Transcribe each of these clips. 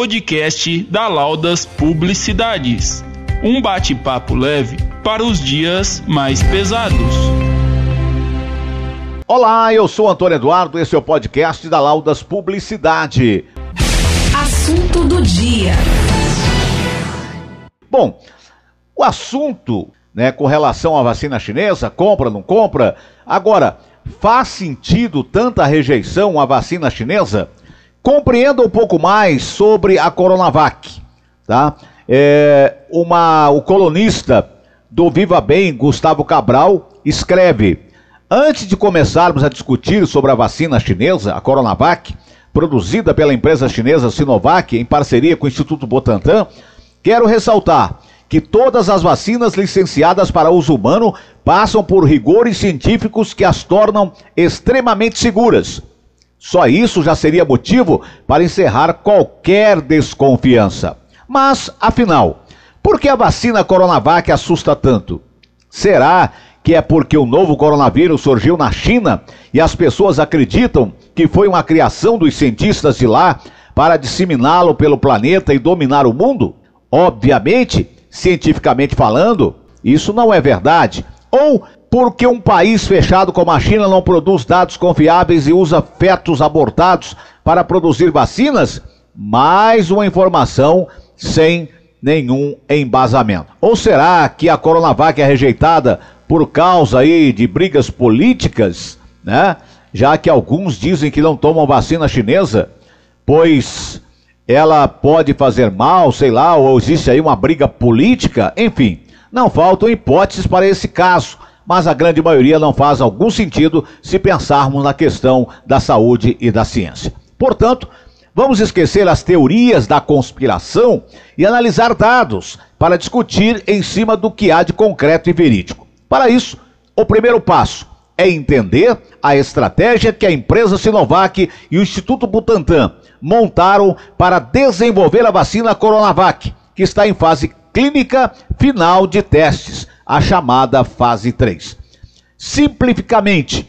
podcast da Laudas Publicidades. Um bate-papo leve para os dias mais pesados. Olá, eu sou Antônio Eduardo, esse é o podcast da Laudas Publicidade. Assunto do dia. Bom, o assunto, né, com relação à vacina chinesa, compra, não compra, agora, faz sentido tanta rejeição à vacina chinesa? Compreenda um pouco mais sobre a Coronavac, tá? É, uma, o colunista do Viva Bem, Gustavo Cabral, escreve: Antes de começarmos a discutir sobre a vacina chinesa, a Coronavac, produzida pela empresa chinesa Sinovac em parceria com o Instituto Butantan, quero ressaltar que todas as vacinas licenciadas para uso humano passam por rigores científicos que as tornam extremamente seguras só isso já seria motivo para encerrar qualquer desconfiança. Mas, afinal, por que a vacina Coronavac assusta tanto? Será que é porque o novo coronavírus surgiu na China e as pessoas acreditam que foi uma criação dos cientistas de lá para disseminá-lo pelo planeta e dominar o mundo? Obviamente, cientificamente falando, isso não é verdade. Ou porque um país fechado como a China não produz dados confiáveis e usa fetos abortados para produzir vacinas? Mais uma informação sem nenhum embasamento. Ou será que a Coronavac é rejeitada por causa aí de brigas políticas, né? Já que alguns dizem que não tomam vacina chinesa, pois ela pode fazer mal, sei lá, ou existe aí uma briga política, enfim, não faltam hipóteses para esse caso mas a grande maioria não faz algum sentido se pensarmos na questão da saúde e da ciência. Portanto, vamos esquecer as teorias da conspiração e analisar dados para discutir em cima do que há de concreto e verídico. Para isso, o primeiro passo é entender a estratégia que a empresa Sinovac e o Instituto Butantan montaram para desenvolver a vacina Coronavac, que está em fase clínica final de testes a chamada fase 3. Simplificamente,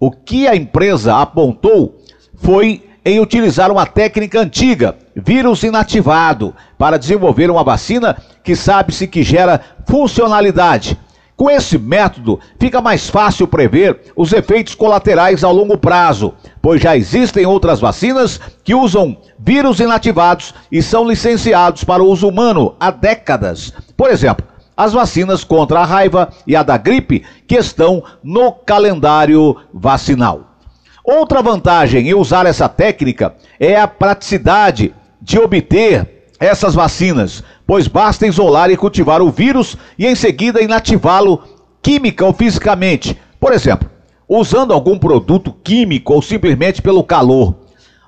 o que a empresa apontou foi em utilizar uma técnica antiga, vírus inativado, para desenvolver uma vacina que sabe-se que gera funcionalidade. Com esse método, fica mais fácil prever os efeitos colaterais ao longo prazo, pois já existem outras vacinas que usam vírus inativados e são licenciados para o uso humano há décadas. Por exemplo, as vacinas contra a raiva e a da gripe que estão no calendário vacinal. Outra vantagem em usar essa técnica é a praticidade de obter essas vacinas, pois basta isolar e cultivar o vírus e em seguida inativá-lo química ou fisicamente. Por exemplo, usando algum produto químico ou simplesmente pelo calor.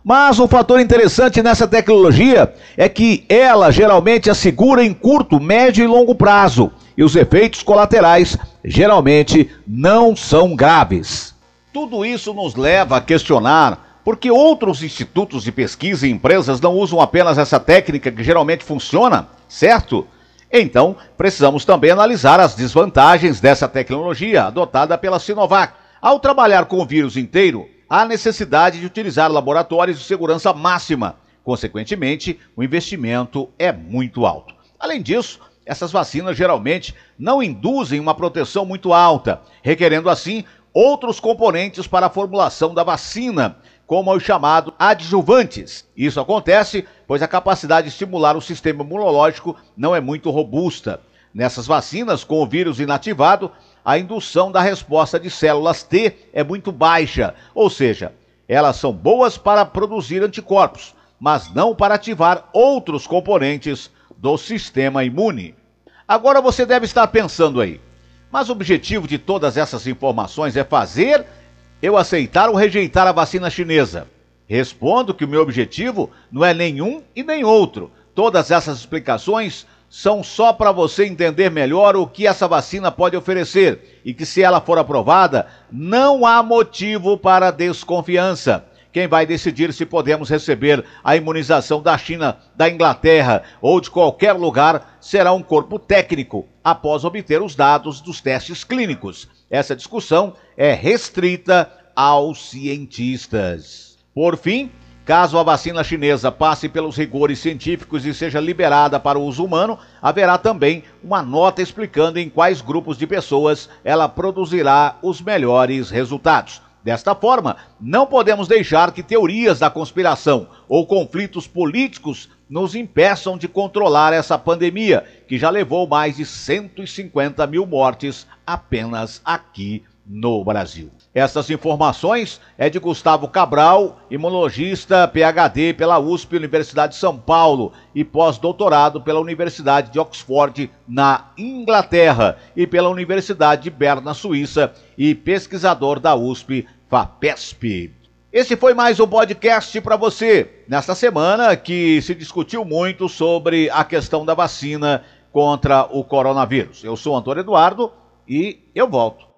Mas um fator interessante nessa tecnologia é que ela geralmente assegura em curto, médio e longo prazo, e os efeitos colaterais geralmente não são graves. Tudo isso nos leva a questionar por que outros institutos de pesquisa e empresas não usam apenas essa técnica que geralmente funciona, certo? Então, precisamos também analisar as desvantagens dessa tecnologia adotada pela Sinovac. Ao trabalhar com o vírus inteiro, há necessidade de utilizar laboratórios de segurança máxima. Consequentemente, o investimento é muito alto. Além disso, essas vacinas geralmente não induzem uma proteção muito alta, requerendo assim outros componentes para a formulação da vacina, como os chamados adjuvantes. Isso acontece pois a capacidade de estimular o sistema imunológico não é muito robusta. Nessas vacinas, com o vírus inativado, a indução da resposta de células T é muito baixa, ou seja, elas são boas para produzir anticorpos, mas não para ativar outros componentes do sistema imune. Agora você deve estar pensando aí, mas o objetivo de todas essas informações é fazer eu aceitar ou rejeitar a vacina chinesa? Respondo que o meu objetivo não é nenhum e nem outro. Todas essas explicações são só para você entender melhor o que essa vacina pode oferecer e que, se ela for aprovada, não há motivo para desconfiança. Quem vai decidir se podemos receber a imunização da China, da Inglaterra ou de qualquer lugar será um corpo técnico, após obter os dados dos testes clínicos. Essa discussão é restrita aos cientistas. Por fim, Caso a vacina chinesa passe pelos rigores científicos e seja liberada para o uso humano, haverá também uma nota explicando em quais grupos de pessoas ela produzirá os melhores resultados. Desta forma, não podemos deixar que teorias da conspiração ou conflitos políticos nos impeçam de controlar essa pandemia, que já levou mais de 150 mil mortes apenas aqui no Brasil. Essas informações é de Gustavo Cabral, imunologista, PhD pela USP, Universidade de São Paulo, e pós-doutorado pela Universidade de Oxford, na Inglaterra, e pela Universidade de Berna, Suíça, e pesquisador da USP, FAPESP. Esse foi mais um podcast para você, nesta semana que se discutiu muito sobre a questão da vacina contra o coronavírus. Eu sou Antônio Eduardo e eu volto